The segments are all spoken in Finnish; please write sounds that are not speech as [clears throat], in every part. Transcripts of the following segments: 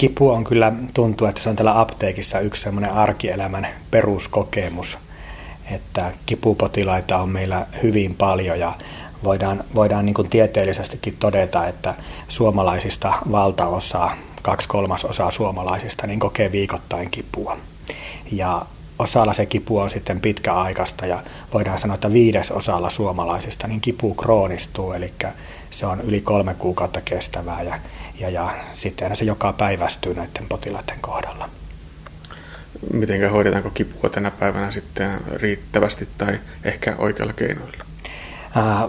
kipu on kyllä, tuntuu, että se on täällä apteekissa yksi semmoinen arkielämän peruskokemus, että kipupotilaita on meillä hyvin paljon ja voidaan, voidaan niin kuin tieteellisestikin todeta, että suomalaisista valtaosa, kaksi kolmasosaa suomalaisista niin kokee viikoittain kipua. Ja osalla se kipu on sitten pitkäaikaista ja voidaan sanoa, että viides osalla suomalaisista niin kipu kroonistuu, eli se on yli kolme kuukautta kestävää ja, ja, ja sitten se joka päivästyy näiden potilaiden kohdalla. Miten hoidetaanko kipua tänä päivänä sitten riittävästi tai ehkä oikealla keinoilla?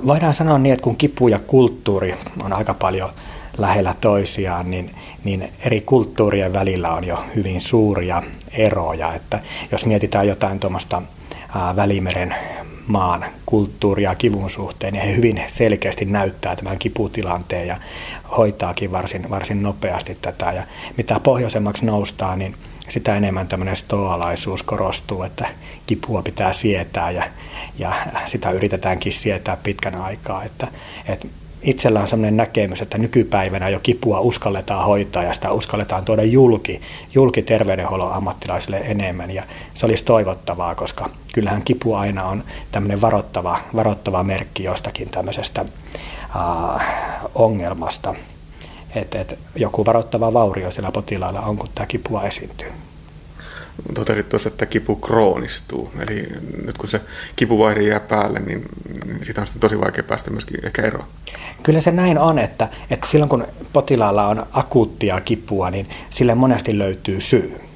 voidaan sanoa niin, että kun kipu ja kulttuuri on aika paljon lähellä toisiaan, niin, niin eri kulttuurien välillä on jo hyvin suuria eroja. Että jos mietitään jotain tuommoista Välimeren maan kulttuuria kivun suhteen, niin he hyvin selkeästi näyttää tämän kiputilanteen ja hoitaakin varsin, varsin nopeasti tätä. Ja mitä pohjoisemmaksi noustaan, niin sitä enemmän tämmöinen stoalaisuus korostuu, että kipua pitää sietää ja, ja sitä yritetäänkin sietää pitkän aikaa. Että, että itsellä on sellainen näkemys, että nykypäivänä jo kipua uskalletaan hoitaa ja sitä uskalletaan tuoda julki, julki terveydenhuollon ammattilaisille enemmän. Ja se olisi toivottavaa, koska kyllähän kipu aina on tämmöinen varoittava, varoittava merkki jostakin tämmöisestä äh, ongelmasta, että et joku varoittava vaurio siellä potilaalla on, kun tämä kipua esiintyy totesit tuossa, että kipu kroonistuu. Eli nyt kun se kipuvaihde jää päälle, niin, siitä on sitten tosi vaikea päästä myöskin ehkä eroon. Kyllä se näin on, että, että silloin kun potilaalla on akuuttia kipua, niin sille monesti löytyy syy.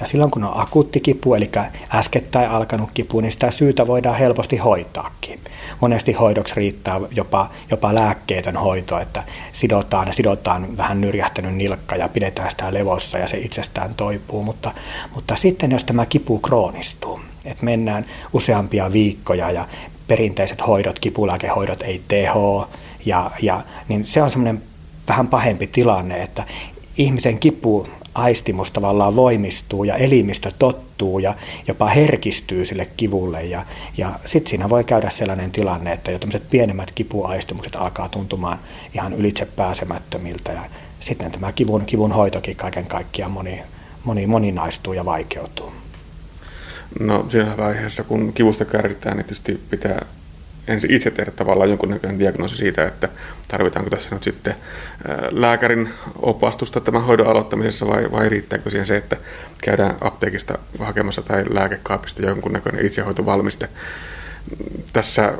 Ja silloin kun on akuutti kipu, eli äskettäin alkanut kipu, niin sitä syytä voidaan helposti hoitaakin. Monesti hoidoksi riittää jopa, jopa lääkkeetön hoito, että sidotaan, sidotaan vähän nyrjähtänyt nilkka ja pidetään sitä levossa ja se itsestään toipuu. Mutta, mutta sitten jos tämä kipu kroonistuu, että mennään useampia viikkoja ja perinteiset hoidot, kipulääkehoidot ei teho, ja, ja, niin se on semmoinen vähän pahempi tilanne, että ihmisen kipu aistimus tavallaan voimistuu ja elimistö tottuu ja jopa herkistyy sille kivulle. Ja, ja sitten siinä voi käydä sellainen tilanne, että jo tämmöiset pienemmät kipuaistimukset alkaa tuntumaan ihan ylitse pääsemättömiltä ja sitten tämä kivun, kivun hoitokin kaiken kaikkiaan moni, moni, moninaistuu ja vaikeutuu. No siinä vaiheessa, kun kivusta kärsitään, niin tietysti pitää ensin itse tehdä tavallaan jonkunnäköinen diagnoosi siitä, että tarvitaanko tässä nyt sitten lääkärin opastusta tämän hoidon aloittamisessa vai, vai riittääkö siihen se, että käydään apteekista hakemassa tai lääkekaapista jonkunnäköinen itsehoitovalmiste. Tässä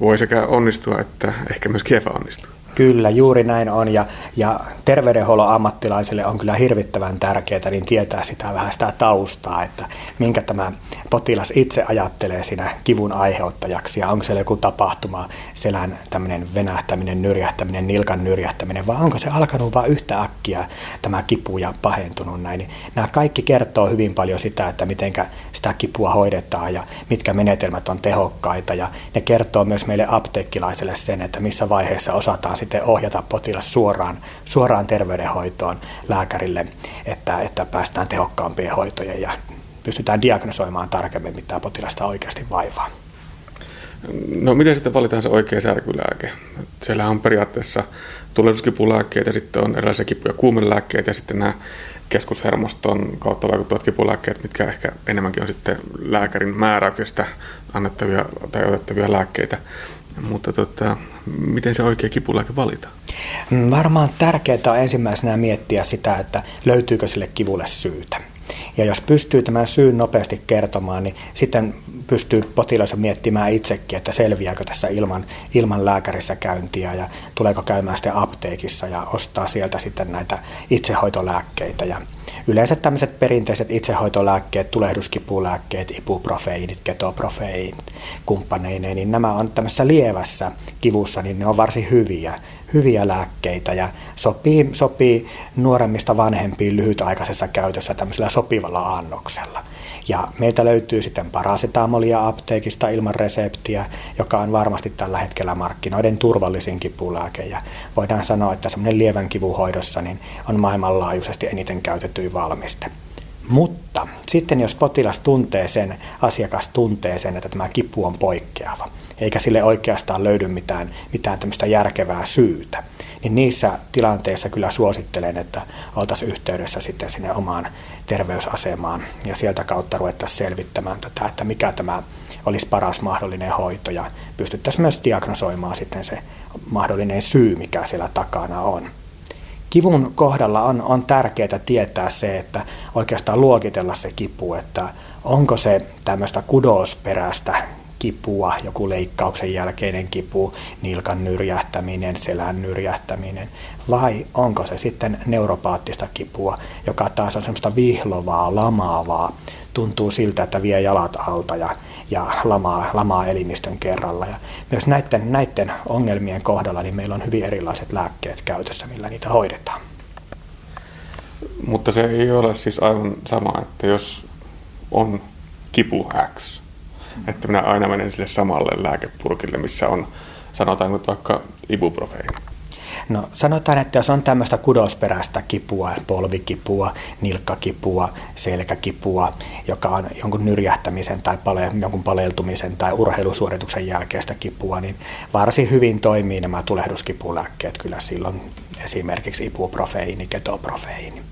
voi sekä onnistua että ehkä myös epäonnistua. Kyllä, juuri näin on. Ja, ja terveydenhuollon ammattilaisille on kyllä hirvittävän tärkeää niin tietää sitä vähän sitä taustaa, että minkä tämä potilas itse ajattelee siinä kivun aiheuttajaksi. Ja onko se joku tapahtuma, selän tämmöinen venähtäminen, nyrjähtäminen, nilkan nyrjähtäminen vai onko se alkanut vain yhtä äkkiä tämä kipu ja pahentunut näin. Niin nämä kaikki kertoo hyvin paljon sitä, että miten sitä kipua hoidetaan ja mitkä menetelmät on tehokkaita. Ja ne kertoo myös meille apteekkilaiselle sen, että missä vaiheessa osataan sitten ohjata potilas suoraan, suoraan terveydenhoitoon lääkärille, että, että päästään tehokkaampien hoitojen ja pystytään diagnosoimaan tarkemmin, mitä potilasta oikeasti vaivaa. No miten sitten valitaan se oikea särkylääke? Siellä on periaatteessa tulehduskipulääkkeet ja sitten on erilaisia kipu- ja kuumelääkkeet ja sitten nämä keskushermoston kautta vaikuttavat kipulääkkeet, mitkä ehkä enemmänkin on sitten lääkärin määräyksestä annettavia tai otettavia lääkkeitä. Mutta tota, miten se oikea kipulääke valita? Mm, varmaan tärkeää on ensimmäisenä miettiä sitä, että löytyykö sille kivulle syytä. Ja jos pystyy tämän syyn nopeasti kertomaan, niin sitten pystyy potilas miettimään itsekin, että selviääkö tässä ilman, ilman lääkärissä käyntiä ja tuleeko käymään sitten apteekissa ja ostaa sieltä sitten näitä itsehoitolääkkeitä. Ja yleensä tämmöiset perinteiset itsehoitolääkkeet, tulehduskipulääkkeet, ibuprofeiinit, ketoprofeiinit kumppaneineen, niin nämä on tämmöisessä lievässä kivussa, niin ne on varsin hyviä hyviä lääkkeitä ja sopii, sopii nuoremmista vanhempiin lyhytaikaisessa käytössä tämmöisellä sopivalla annoksella. Ja meiltä löytyy sitten parasetamolia apteekista ilman reseptiä, joka on varmasti tällä hetkellä markkinoiden turvallisin kipulääke. Ja voidaan sanoa, että semmoinen lievän kivuhoidossa niin on maailmanlaajuisesti eniten käytetty valmiste. Mutta sitten jos potilas tuntee sen, asiakas tuntee sen, että tämä kipu on poikkeava, eikä sille oikeastaan löydy mitään, mitään tämmöistä järkevää syytä, niin niissä tilanteissa kyllä suosittelen, että oltaisiin yhteydessä sitten sinne omaan terveysasemaan ja sieltä kautta ruvettaisiin selvittämään tätä, että mikä tämä olisi paras mahdollinen hoito ja pystyttäisiin myös diagnosoimaan sitten se mahdollinen syy, mikä siellä takana on. Kivun kohdalla on, on tärkeää tietää se, että oikeastaan luokitella se kipu, että onko se tämmöistä kudosperäistä kipua, joku leikkauksen jälkeinen kipu, nilkan nyrjähtäminen, selän nyrjähtäminen, vai onko se sitten neuropaattista kipua, joka taas on semmoista vihlovaa, lamaavaa, tuntuu siltä, että vie jalat alta ja, ja lamaa, lamaa elimistön kerralla. Ja myös näiden, näiden ongelmien kohdalla niin meillä on hyvin erilaiset lääkkeet käytössä, millä niitä hoidetaan. Mutta se ei ole siis aivan sama, että jos on kipu X, että minä aina menen sille samalle lääkepurkille, missä on, sanotaan nyt vaikka ibuprofeini. No sanotaan, että jos on tämmöistä kudosperäistä kipua, polvikipua, nilkkakipua, selkäkipua, joka on jonkun nyrjähtämisen tai pale, jonkun paleltumisen tai urheilusuorituksen jälkeistä kipua, niin varsin hyvin toimii nämä tulehduskipulääkkeet kyllä silloin esimerkiksi ibuprofeiini, ketoprofeiini.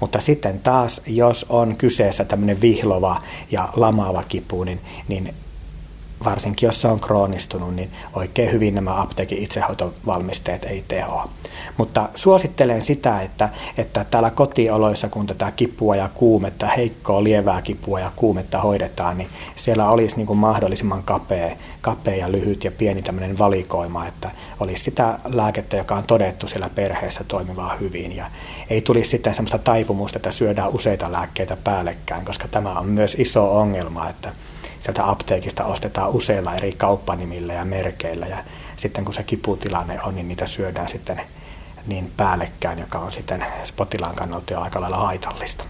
Mutta sitten taas, jos on kyseessä tämmöinen vihlova ja lamaava kipu, niin, niin varsinkin jos se on kroonistunut, niin oikein hyvin nämä apteekin itsehoitovalmisteet ei tehoa. Mutta suosittelen sitä, että, että täällä kotioloissa, kun tätä kipua ja kuumetta, heikkoa lievää kipua ja kuumetta hoidetaan, niin siellä olisi niin kuin mahdollisimman kapea, kapea ja lyhyt ja pieni tämmöinen valikoima, että olisi sitä lääkettä, joka on todettu siellä perheessä toimivaa hyvin. Ja ei tulisi sitten semmoista taipumusta, että syödään useita lääkkeitä päällekkäin, koska tämä on myös iso ongelma, että sieltä apteekista ostetaan useilla eri kauppanimillä ja merkeillä ja sitten kun se kiputilanne on, niin niitä syödään sitten niin päällekkäin, joka on sitten potilaan kannalta jo aika lailla haitallista.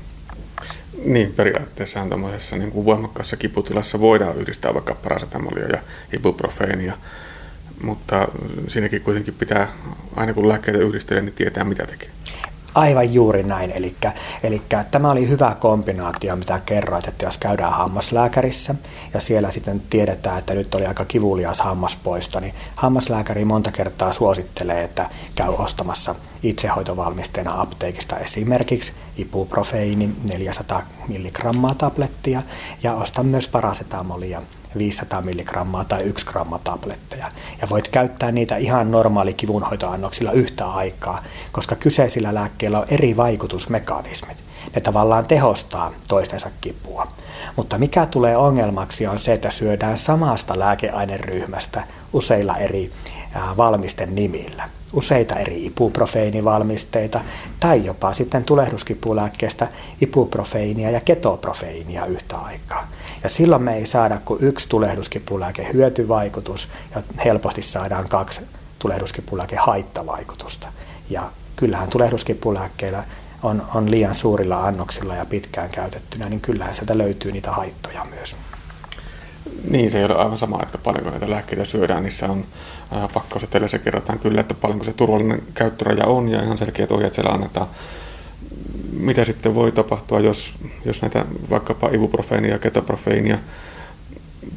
Niin, periaatteessa tämmöisessä niin kuin voimakkaassa kiputilassa voidaan yhdistää vaikka parasetamolia ja ibuprofeenia, mutta siinäkin kuitenkin pitää, aina kun lääkkeitä yhdistelee, niin tietää mitä tekee. Aivan juuri näin. Eli, tämä oli hyvä kombinaatio, mitä kerroit, että jos käydään hammaslääkärissä ja siellä sitten tiedetään, että nyt oli aika kivulias hammaspoisto, niin hammaslääkäri monta kertaa suosittelee, että käy ostamassa itsehoitovalmisteena apteekista esimerkiksi ibuprofeiini 400 milligrammaa tablettia ja ostan myös parasetamolia 500 milligrammaa tai 1 gramma tabletteja. Ja voit käyttää niitä ihan normaali kivunhoitoannoksilla yhtä aikaa, koska kyseisillä lääkkeillä on eri vaikutusmekanismit. Ne tavallaan tehostaa toistensa kipua. Mutta mikä tulee ongelmaksi on se, että syödään samasta lääkeaineryhmästä useilla eri valmisten nimillä. Useita eri ibuprofeinivalmisteita tai jopa sitten tulehduskipulääkkeestä ibuprofeiinia ja ketoprofeiinia yhtä aikaa. Ja silloin me ei saada kuin yksi tulehduskipulääke hyötyvaikutus ja helposti saadaan kaksi tulehduskipulääke haittavaikutusta. Ja kyllähän tulehduskipulääkkeillä on, on liian suurilla annoksilla ja pitkään käytettynä, niin kyllähän sieltä löytyy niitä haittoja myös. Niin, se ei ole aivan sama, että paljonko näitä lääkkeitä syödään. Niissä on äh, pakkausetelessä kerrotaan kyllä, että paljonko se turvallinen käyttöraja on ja ihan selkeät ohjeet siellä annetaan. Mitä sitten voi tapahtua, jos, jos näitä vaikkapa ibuprofeenia ja ketoprofeinia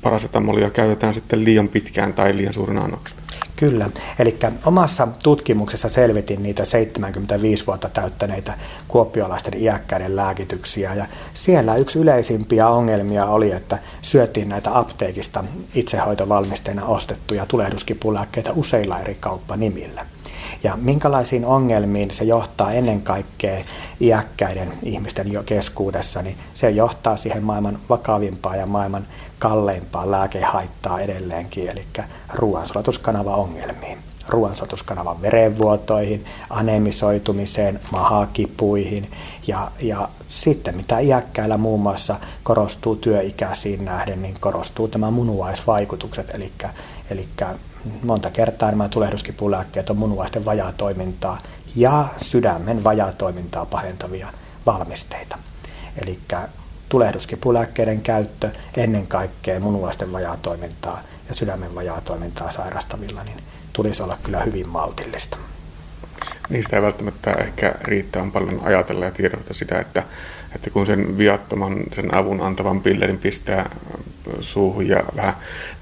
parasetamolia käytetään sitten liian pitkään tai liian suurin annoksen? Kyllä. Eli omassa tutkimuksessa selvitin niitä 75 vuotta täyttäneitä kuoppiolaisten iäkkäiden lääkityksiä. Ja siellä yksi yleisimpiä ongelmia oli, että syötiin näitä apteekista itsehoitovalmisteina ostettuja tulehduskipulääkkeitä useilla eri kauppanimillä. Ja minkälaisiin ongelmiin se johtaa ennen kaikkea iäkkäiden ihmisten jo keskuudessa, niin se johtaa siihen maailman vakavimpaan ja maailman kalleimpaan lääkehaittaa edelleenkin, eli ruoansulatuskanava-ongelmiin ruoansulatuskanavan verenvuotoihin, anemisoitumiseen, mahakipuihin ja, ja sitten mitä iäkkäillä muun muassa korostuu työikäisiin nähden, niin korostuu tämä munuaisvaikutukset, eli, eli monta kertaa nämä tulehduskipulääkkeet on munuaisten vajaatoimintaa ja sydämen vajaatoimintaa pahentavia valmisteita. Eli tulehduskipulääkkeiden käyttö ennen kaikkea munuaisten vajaatoimintaa ja sydämen vajaatoimintaa sairastavilla, niin tulisi olla kyllä hyvin maltillista. Niistä ei välttämättä ehkä riittää on paljon ajatella ja tiedostaa sitä, että, että kun sen viattoman, sen avun antavan pillerin pistää suuhun ja vähän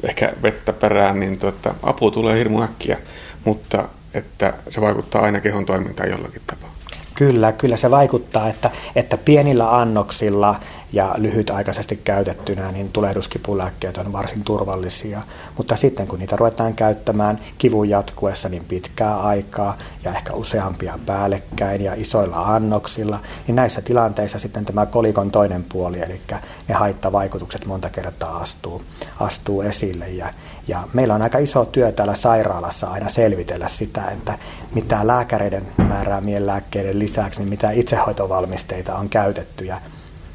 ehkä vettä perään, niin tuota, apu tulee hirmu äkkiä. Mutta että se vaikuttaa aina kehon toimintaan jollakin tapaa. Kyllä, kyllä se vaikuttaa, että, että pienillä annoksilla ja lyhytaikaisesti käytettynä niin tulehduskipulääkkeet on varsin turvallisia, mutta sitten kun niitä ruvetaan käyttämään kivun jatkuessa niin pitkää aikaa ja ehkä useampia päällekkäin ja isoilla annoksilla, niin näissä tilanteissa sitten tämä kolikon toinen puoli, eli ne haittavaikutukset monta kertaa astuu, astuu esille. Ja, ja meillä on aika iso työ täällä sairaalassa aina selvitellä sitä, että mitä lääkäreiden määräämien lääkkeiden lisäksi, niin mitä itsehoitovalmisteita on käytetty ja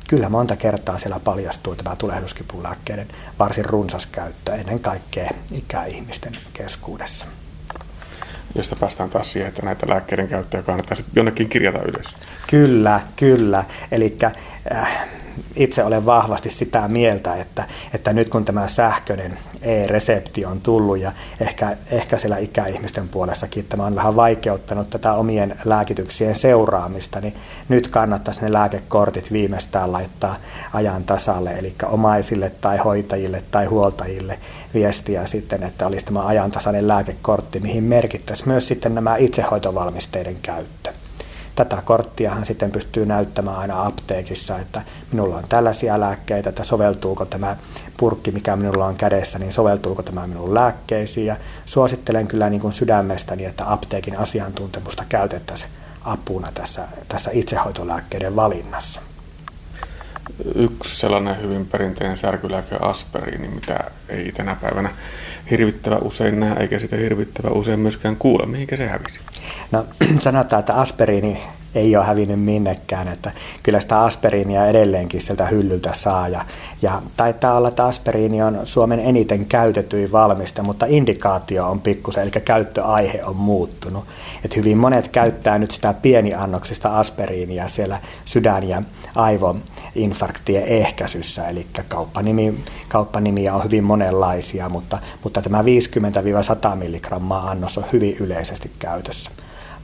kyllä monta kertaa siellä paljastuu tämä tulehduskipulääkkeiden varsin runsas käyttö ennen kaikkea ikäihmisten keskuudessa. Josta päästään taas siihen, että näitä lääkkeiden käyttöä kannattaisi jonnekin kirjata ylös. Kyllä, kyllä. Eli äh, itse olen vahvasti sitä mieltä, että, että nyt kun tämä sähköinen e-resepti on tullut ja ehkä, ehkä siellä ikäihmisten puolessakin tämä on vähän vaikeuttanut tätä omien lääkityksien seuraamista, niin nyt kannattaisi ne lääkekortit viimeistään laittaa ajan tasalle, eli omaisille tai hoitajille tai huoltajille viestiä sitten, että olisi tämä ajantasainen lääkekortti, mihin merkittäisi myös sitten nämä itsehoitovalmisteiden käyttö tätä korttiahan sitten pystyy näyttämään aina apteekissa, että minulla on tällaisia lääkkeitä, että soveltuuko tämä purkki, mikä minulla on kädessä, niin soveltuuko tämä minun lääkkeisiin. Ja suosittelen kyllä niin kuin sydämestäni, että apteekin asiantuntemusta käytettäisiin apuna tässä, tässä itsehoitolääkkeiden valinnassa. Yksi sellainen hyvin perinteinen särkylääke aspiriini, mitä ei tänä päivänä hirvittävä usein näe, eikä sitä hirvittävä usein myöskään kuule. Mihinkä se hävisi? No [clears throat] sanotaan, että aspiriini ei ole hävinnyt minnekään, että kyllä sitä aspiriinia edelleenkin sieltä hyllyltä saa ja, ja taitaa olla, että aspiriini on Suomen eniten käytetyin valmiste, mutta indikaatio on pikkusen, eli käyttöaihe on muuttunut. Et hyvin monet käyttää nyt sitä pieniannoksista aspiriinia siellä sydän- ja aivoinfarktien ehkäisyssä, eli kauppanimi, kauppanimiä on hyvin monenlaisia, mutta, mutta tämä 50-100 milligrammaa annos on hyvin yleisesti käytössä.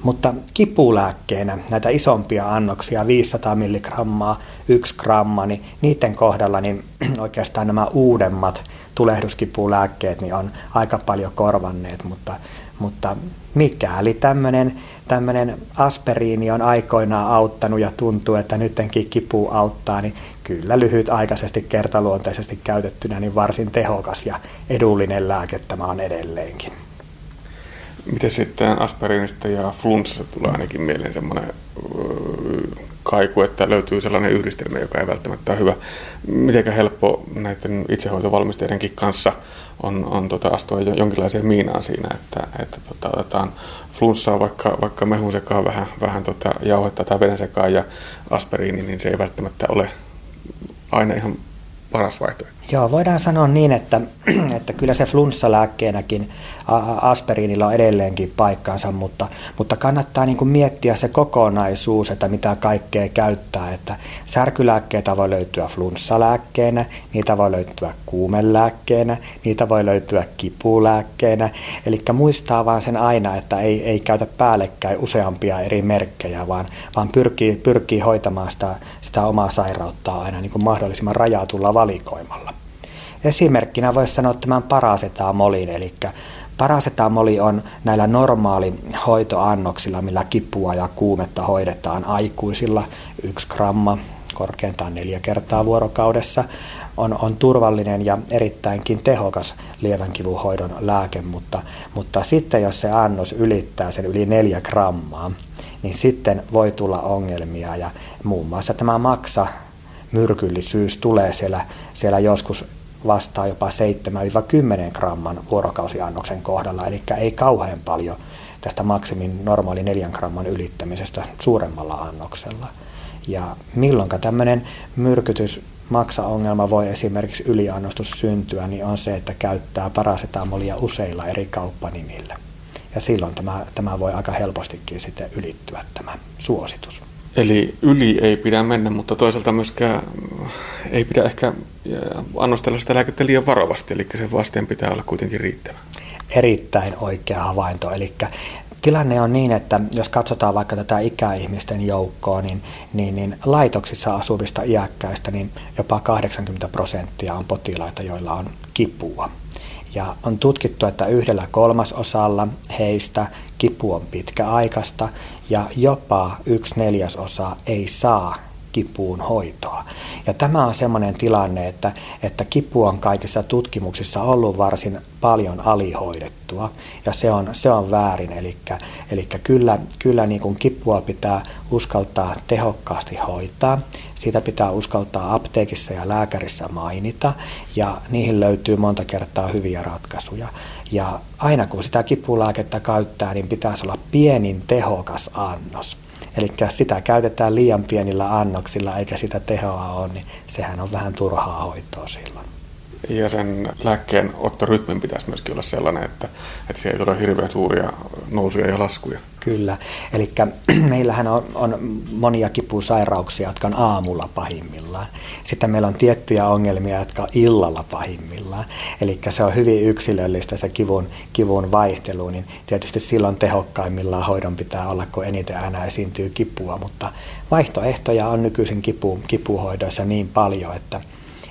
Mutta kipulääkkeenä näitä isompia annoksia, 500 milligrammaa, 1 gramma, niin niiden kohdalla niin [clears throat] oikeastaan nämä uudemmat tulehduskipulääkkeet niin on aika paljon korvanneet, mutta, mutta mikäli tämmöinen tämmöinen aspiriini on aikoinaan auttanut ja tuntuu, että nytkin kipu auttaa, niin kyllä lyhytaikaisesti kertaluonteisesti käytettynä niin varsin tehokas ja edullinen lääke tämä on edelleenkin. Miten sitten aspiriinista ja flunssasta tulee ainakin mieleen semmoinen kaiku, että löytyy sellainen yhdistelmä, joka ei välttämättä ole hyvä. Miten helppo näiden itsehoitovalmisteidenkin kanssa on, on tota, astua jonkinlaiseen miinaan siinä, että, että tota, otetaan flunssaa vaikka, vaikka mehun sekaan vähän, vähän tota, jauhetta tai veden sekaan ja aspiriini, niin se ei välttämättä ole aina ihan paras vaihtoehto. Joo, voidaan sanoa niin, että, [clears throat] että kyllä se flunssalääkkeenäkin aspiriinilla on edelleenkin paikkansa, mutta, mutta kannattaa niin kuin miettiä se kokonaisuus, että mitä kaikkea käyttää. Että särkylääkkeitä voi löytyä flunssalääkkeenä, niitä voi löytyä kuumelääkkeenä, niitä voi löytyä kipulääkkeenä. Eli muistaa vaan sen aina, että ei, ei käytä päällekkäin useampia eri merkkejä, vaan, vaan pyrkii, pyrkii hoitamaan sitä, sitä omaa sairauttaa aina niin kuin mahdollisimman rajatulla valikoimalla. Esimerkkinä voisi sanoa tämän parasetamolin, eli parasetamoli on näillä normaali hoitoannoksilla, millä kipua ja kuumetta hoidetaan aikuisilla, yksi gramma korkeintaan neljä kertaa vuorokaudessa, on, on turvallinen ja erittäinkin tehokas lievän kivun hoidon lääke, mutta, mutta sitten jos se annos ylittää sen yli neljä grammaa, niin sitten voi tulla ongelmia ja muun muassa tämä maksa myrkyllisyys tulee siellä, siellä joskus vastaa jopa 7-10 gramman vuorokausiannoksen kohdalla, eli ei kauhean paljon tästä maksimin normaali 4 gramman ylittämisestä suuremmalla annoksella. Ja milloinka tämmöinen myrkytys maksaongelma voi esimerkiksi yliannostus syntyä, niin on se, että käyttää parasetamolia useilla eri kauppanimillä. Ja silloin tämä, tämä voi aika helpostikin sitten ylittyä tämä suositus. Eli yli ei pidä mennä, mutta toisaalta myöskään ei pidä ehkä annostella sitä lääkettä liian varovasti, eli sen vasteen pitää olla kuitenkin riittävä. Erittäin oikea havainto. Eli tilanne on niin, että jos katsotaan vaikka tätä ikäihmisten joukkoa, niin, niin, niin laitoksissa asuvista iäkkäistä niin jopa 80 prosenttia on potilaita, joilla on kipua. Ja on tutkittu, että yhdellä kolmasosalla heistä kipu on pitkäaikaista ja jopa yksi neljäsosa ei saa kipuun hoitoa. Ja tämä on sellainen tilanne, että, että kipu on kaikissa tutkimuksissa ollut varsin paljon alihoidettua ja se on, se on väärin. Eli, eli kyllä, kyllä niin kuin kipua pitää uskaltaa tehokkaasti hoitaa. Siitä pitää uskaltaa apteekissa ja lääkärissä mainita ja niihin löytyy monta kertaa hyviä ratkaisuja. Ja aina kun sitä kipulääkettä käyttää, niin pitäisi olla pienin tehokas annos. Eli sitä käytetään liian pienillä annoksilla eikä sitä tehoa ole, niin sehän on vähän turhaa hoitoa silloin. Ja sen lääkkeen ottorytmin pitäisi myöskin olla sellainen, että, että se ei tule hirveän suuria nousuja ja laskuja. Kyllä. Eli [clears throat] meillähän on, on monia kipusairauksia, jotka on aamulla pahimmillaan. Sitten meillä on tiettyjä ongelmia, jotka on illalla pahimmillaan. Eli se on hyvin yksilöllistä se kivun, kivun vaihtelu, niin tietysti silloin tehokkaimmillaan hoidon pitää olla, kun eniten aina esiintyy kipua, mutta vaihtoehtoja on nykyisin kipu, kipuhoidoissa niin paljon, että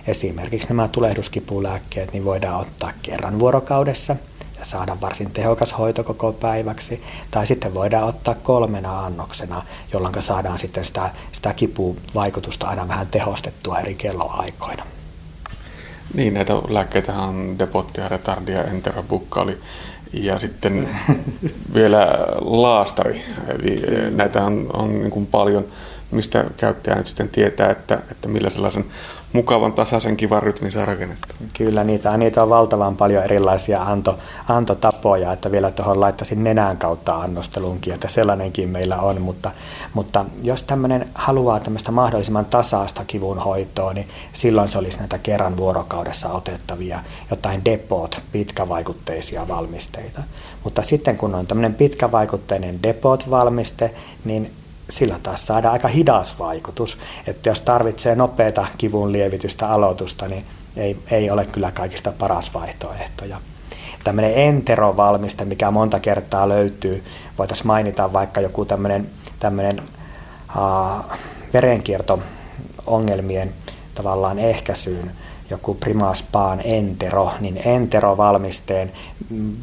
Esimerkiksi nämä tulehduskipulääkkeet niin voidaan ottaa kerran vuorokaudessa ja saada varsin tehokas hoito koko päiväksi. Tai sitten voidaan ottaa kolmena annoksena, jolloin saadaan sitten sitä, sitä kipuvaikutusta aina vähän tehostettua eri kelloaikoina. Niin, näitä lääkkeitä on Depottia, Retardia, Enterobukkaali ja sitten [laughs] vielä laastari. Eli näitä on, on niin kuin paljon, mistä käyttäjä nyt sitten tietää, että, että millä sellaisen mukavan tasaisen kivan rytmin saa rakennettu. Kyllä, niitä, niitä on valtavan paljon erilaisia anto, antotapoja, että vielä tuohon laittaisin nenän kautta annostelunkin, että sellainenkin meillä on, mutta, mutta jos tämmöinen haluaa tämmöistä mahdollisimman tasaista kivun hoitoa, niin silloin se olisi näitä kerran vuorokaudessa otettavia jotain depot, pitkävaikutteisia valmisteita. Mutta sitten kun on tämmöinen pitkävaikutteinen depot-valmiste, niin sillä taas saadaan aika hidas vaikutus. Että jos tarvitsee nopeata kivun lievitystä aloitusta, niin ei, ei ole kyllä kaikista paras vaihtoehto. Ja tämmöinen enterovalmiste, mikä monta kertaa löytyy, voitaisiin mainita vaikka joku tämmöinen, tämmöinen uh, verenkierto-ongelmien tavallaan ehkäisyyn joku Primaspaan entero, niin enterovalmisteen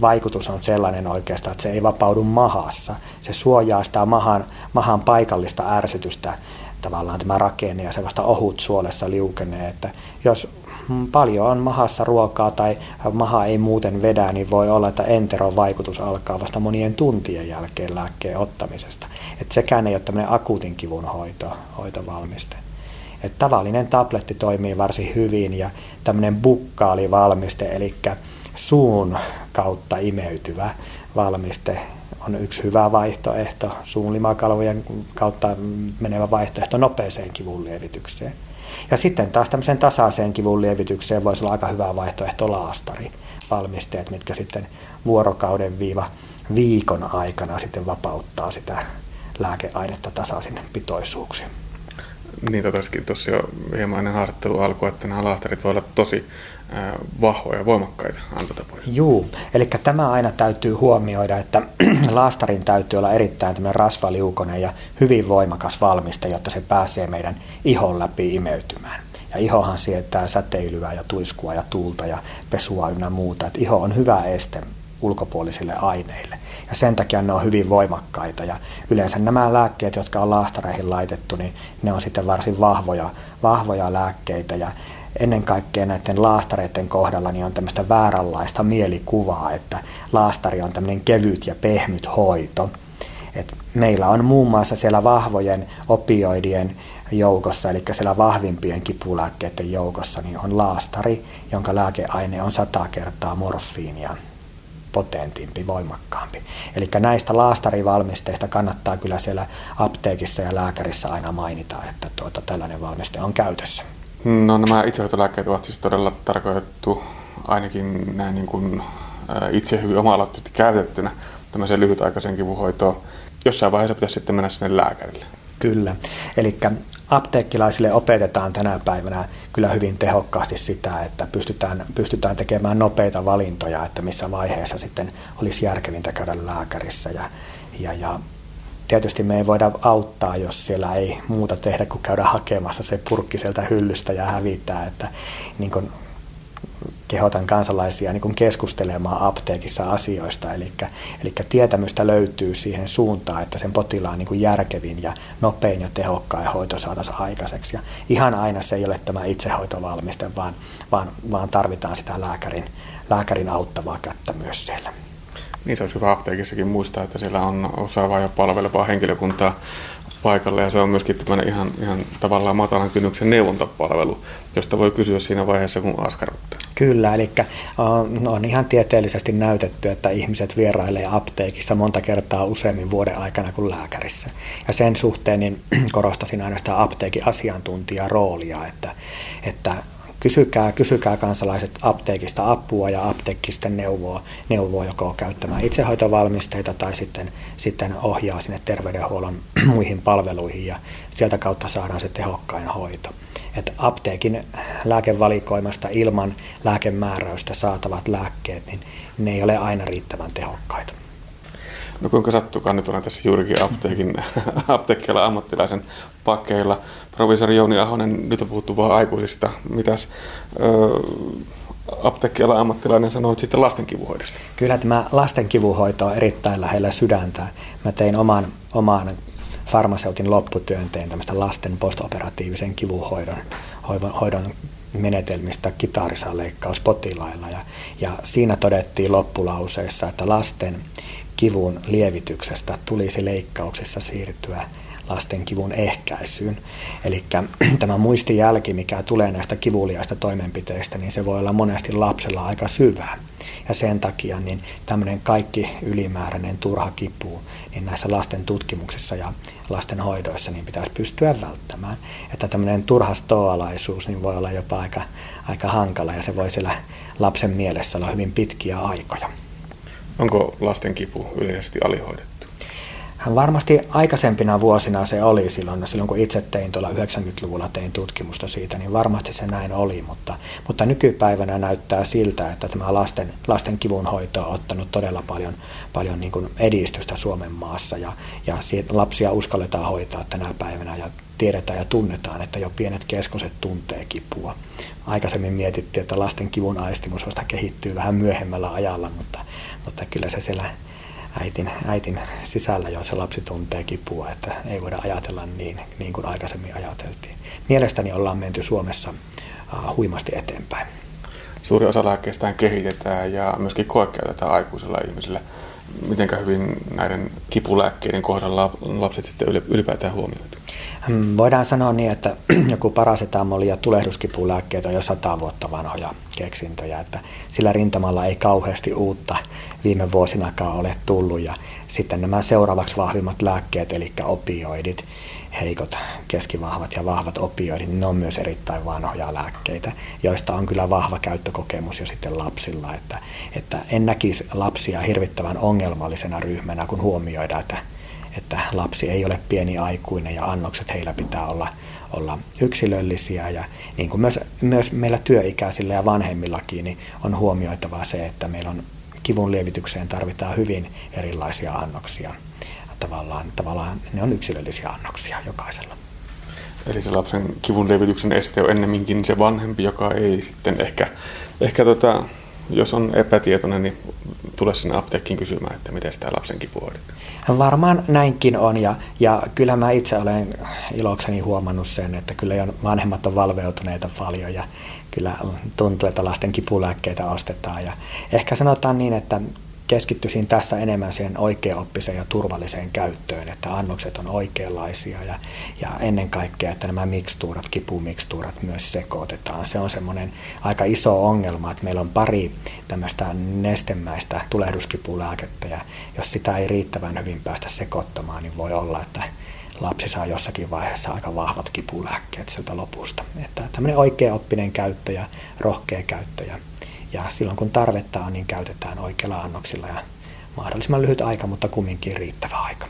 vaikutus on sellainen oikeastaan, että se ei vapaudu mahassa. Se suojaa sitä mahan, mahan paikallista ärsytystä, tavallaan tämä rakenne ja se vasta ohut suolessa liukenee, että jos paljon on mahassa ruokaa tai maha ei muuten vedä, niin voi olla, että enteron vaikutus alkaa vasta monien tuntien jälkeen lääkkeen ottamisesta. Että sekään ei ole tämmöinen akuutin kivun hoito, hoitovalmiste. Et tavallinen tabletti toimii varsin hyvin ja tämmöinen bukkaalivalmiste, eli suun kautta imeytyvä valmiste on yksi hyvä vaihtoehto, suun limakalvojen kautta menevä vaihtoehto nopeeseen kivun lievitykseen. Ja sitten taas tämmöiseen tasaiseen kivun lievitykseen voisi olla aika hyvä vaihtoehto laastari valmisteet, mitkä sitten vuorokauden viiva viikon aikana sitten vapauttaa sitä lääkeainetta tasaisin pitoisuuksiin. Niin totesikin tuossa jo hieman ennen haastattelu alkoi, että nämä laastarit voivat olla tosi vahvoja ja voimakkaita antotapoja. Juu, eli tämä aina täytyy huomioida, että [clears throat] laastarin täytyy olla erittäin rasvaliukonen ja hyvin voimakas valmiste, jotta se pääsee meidän ihon läpi imeytymään. Ja ihohan sietää säteilyä ja tuiskua ja tuulta ja pesua ynnä muuta. Et iho on hyvä este ulkopuolisille aineille. Ja sen takia ne on hyvin voimakkaita. Ja yleensä nämä lääkkeet, jotka on laastareihin laitettu, niin ne on sitten varsin vahvoja, vahvoja lääkkeitä. Ja ennen kaikkea näiden laastareiden kohdalla niin on tämmöistä vääränlaista mielikuvaa, että laastari on tämmöinen kevyt ja pehmyt hoito. Et meillä on muun muassa siellä vahvojen opioidien joukossa, eli siellä vahvimpien kipulääkkeiden joukossa, niin on laastari, jonka lääkeaine on sata kertaa morfiinia potentimpi, voimakkaampi. Eli näistä laastarivalmisteista kannattaa kyllä siellä apteekissa ja lääkärissä aina mainita, että tuota, tällainen valmiste on käytössä. No nämä itsehoitolääkkeet ovat siis todella tarkoitettu ainakin näin niin kuin itse hyvin oma käytettynä tämmöiseen lyhytaikaisen kivunhoitoon. Jossain vaiheessa pitäisi sitten mennä sinne lääkärille. Kyllä. Eli apteekkilaisille opetetaan tänä päivänä kyllä hyvin tehokkaasti sitä, että pystytään, pystytään tekemään nopeita valintoja, että missä vaiheessa sitten olisi järkevintä käydä lääkärissä. Ja, ja, ja tietysti me ei voida auttaa, jos siellä ei muuta tehdä kuin käydä hakemassa se purkki sieltä hyllystä ja hävittää, että niin kun kehotan kansalaisia niin keskustelemaan apteekissa asioista. Eli, eli tietämystä löytyy siihen suuntaan, että sen potilaan niin järkevin ja nopein ja tehokkain hoito saataisiin aikaiseksi. Ja ihan aina se ei ole tämä itsehoitovalmiste, vaan, vaan, vaan tarvitaan sitä lääkärin, lääkärin auttavaa kättä myös siellä. Niin se olisi hyvä apteekissakin muistaa, että siellä on osaavaa ja palvelevaa henkilökuntaa paikalla ja se on myöskin tämmöinen ihan, ihan tavallaan matalan kynnyksen neuvontapalvelu, josta voi kysyä siinä vaiheessa, kun askarruttaa. Kyllä, eli on, on ihan tieteellisesti näytetty, että ihmiset vierailee apteekissa monta kertaa useammin vuoden aikana kuin lääkärissä. Ja sen suhteen niin [clears throat] korostasin aina sitä apteekin asiantuntijaroolia, että, että kysykää, kysykää kansalaiset apteekista apua ja apteekki sitten neuvoo, neuvoo joko käyttämään itsehoitovalmisteita tai sitten, sitten ohjaa sinne terveydenhuollon [clears throat] muihin palveluihin ja sieltä kautta saadaan se tehokkain hoito. Että apteekin lääkevalikoimasta ilman lääkemääräystä saatavat lääkkeet, niin ne ei ole aina riittävän tehokkaita. No kuinka sattukaan, nyt olen tässä juurikin apteekin, [laughs] apteekkialla ammattilaisen pakeilla. Provisori Jouni Ahonen, nyt on puhuttu vain aikuisista. Mitäs öö, apteekkiala ammattilainen sanoo sitten lasten kivuhoidosta? Kyllä tämä lasten kivuhoito on erittäin lähellä sydäntä. Mä tein oman, oman farmaseutin lopputyön, tein tämmöistä lasten postoperatiivisen kivuhoidon hoidon, hoidon menetelmistä kitarisanleikkaus potilailla. Ja, ja siinä todettiin loppulauseessa, että lasten kivun lievityksestä tulisi leikkauksessa siirtyä lasten kivun ehkäisyyn. Eli [clears throat] tämä muistijälki, mikä tulee näistä kivuliaista toimenpiteistä, niin se voi olla monesti lapsella aika syvää. Ja sen takia niin tämmöinen kaikki ylimääräinen turha kipu niin näissä lasten tutkimuksissa ja lasten hoidoissa niin pitäisi pystyä välttämään. Että tämmöinen turha stoalaisuus niin voi olla jopa aika, aika hankala ja se voi siellä lapsen mielessä olla hyvin pitkiä aikoja. Onko lasten kipu yleisesti alihoidettu? Varmasti aikaisempina vuosina se oli silloin, silloin kun itse tein tuolla 90-luvulla tein tutkimusta siitä, niin varmasti se näin oli, mutta, mutta nykypäivänä näyttää siltä, että tämä lasten, lasten kivunhoito on ottanut todella paljon, paljon niin kuin edistystä Suomen maassa ja, ja lapsia uskalletaan hoitaa tänä päivänä ja tiedetään ja tunnetaan, että jo pienet keskoset tuntee kipua. Aikaisemmin mietittiin, että lasten kivun aistimus vasta kehittyy vähän myöhemmällä ajalla, mutta, mutta kyllä se siellä äitin, äitin sisällä jo se lapsi tuntee kipua, että ei voida ajatella niin, niin kuin aikaisemmin ajateltiin. Mielestäni ollaan menty Suomessa huimasti eteenpäin. Suuri osa lääkkeistä kehitetään ja myöskin koekäytetään aikuisilla ihmisillä. Miten hyvin näiden kipulääkkeiden kohdalla lapset sitten ylipäätään huomioitu? Hmm, voidaan sanoa niin, että [clears throat] joku parasetamoli ja tulehduskipulääkkeet on jo sata vuotta vanhoja keksintöjä, että sillä rintamalla ei kauheasti uutta viime vuosinakaan ole tullut. Ja sitten nämä seuraavaksi vahvimmat lääkkeet, eli opioidit, heikot, keskivahvat ja vahvat opioidit, niin ne on myös erittäin vanhoja lääkkeitä, joista on kyllä vahva käyttökokemus jo sitten lapsilla. Että, että en näkisi lapsia hirvittävän ongelmallisena ryhmänä, kun huomioidaan, että että lapsi ei ole pieni aikuinen ja annokset heillä pitää olla, olla yksilöllisiä ja niin kuin myös, myös meillä työikäisillä ja vanhemmillakin niin on huomioitavaa se, että meillä on kivun lievitykseen tarvitaan hyvin erilaisia annoksia. Tavallaan, tavallaan ne on yksilöllisiä annoksia jokaisella. Eli se lapsen kivun lievityksen este on ennemminkin se vanhempi, joka ei sitten ehkä, ehkä tota, jos on epätietoinen, niin tule sinne apteekkiin kysymään, että miten tämä lapsen kipu hoidetaan. Varmaan näinkin on ja, ja kyllä mä itse olen ilokseni huomannut sen, että kyllä jo vanhemmat on valveutuneita paljon ja kyllä tuntuu, että lasten kipulääkkeitä ostetaan. Ja ehkä sanotaan niin, että keskittyisin tässä enemmän siihen oikeaoppiseen ja turvalliseen käyttöön, että annokset on oikeanlaisia ja, ja ennen kaikkea, että nämä mikstuurat, kipumikstuurat myös sekoitetaan. Se on semmoinen aika iso ongelma, että meillä on pari tämmöistä nestemäistä tulehduskipulääkettä ja jos sitä ei riittävän hyvin päästä sekoittamaan, niin voi olla, että lapsi saa jossakin vaiheessa aika vahvat kipulääkkeet sieltä lopusta. Että tämmöinen oikeaoppinen käyttö ja rohkea käyttö ja ja silloin kun tarvetta on, niin käytetään oikealla annoksilla ja mahdollisimman lyhyt aika, mutta kumminkin riittävä aika.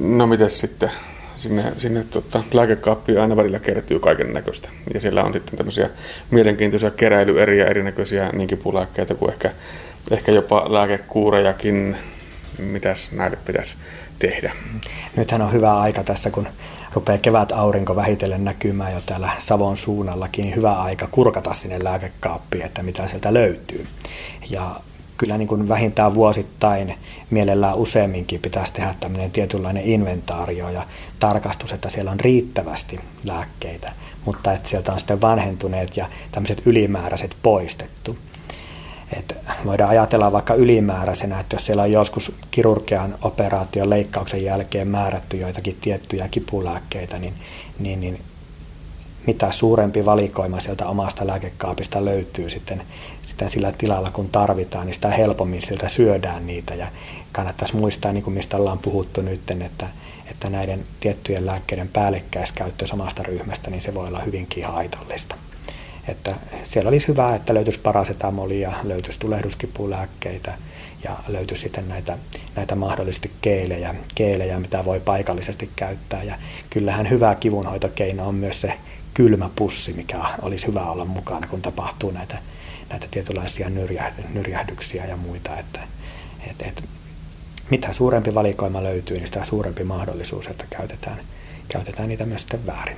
No miten sitten? Sinne, sinne tota, lääkekaappiin aina välillä kertyy kaiken näköistä. Ja siellä on sitten tämmöisiä mielenkiintoisia keräilyeriä, erinäköisiä niinkin pulääkkeitä kuin ehkä, ehkä jopa lääkekuurejakin. Mitäs näille pitäisi tehdä? Nythän on hyvä aika tässä, kun rupeaa kevät aurinko vähitellen näkymään jo täällä Savon suunnallakin, hyvä aika kurkata sinne lääkekaappiin, että mitä sieltä löytyy. Ja kyllä niin kuin vähintään vuosittain mielellään useamminkin pitäisi tehdä tämmöinen tietynlainen inventaario ja tarkastus, että siellä on riittävästi lääkkeitä, mutta että sieltä on sitten vanhentuneet ja tämmöiset ylimääräiset poistettu. Et voidaan ajatella vaikka ylimääräisenä, että jos siellä on joskus kirurgian operaation leikkauksen jälkeen määrätty joitakin tiettyjä kipulääkkeitä, niin, niin, niin mitä suurempi valikoima sieltä omasta lääkekaapista löytyy sitten, sitten sillä tilalla, kun tarvitaan, niin sitä helpommin sieltä syödään niitä. Ja kannattaisi muistaa, niin kuin mistä ollaan puhuttu nyt, että, että näiden tiettyjen lääkkeiden päällekkäiskäyttö samasta ryhmästä, niin se voi olla hyvinkin haitallista. Että siellä olisi hyvä, että löytyisi parasetamolia, löytyisi tulehduskipulääkkeitä ja löytyisi sitten näitä, näitä mahdollisesti keelejä, keelejä, mitä voi paikallisesti käyttää. Ja kyllähän hyvä kivunhoitokeino on myös se kylmä pussi, mikä olisi hyvä olla mukana, kun tapahtuu näitä, näitä tietynlaisia nyrjähdyksiä ja muita. Että, et, et, mitä suurempi valikoima löytyy, niin sitä suurempi mahdollisuus, että käytetään, käytetään niitä myös sitten väärin.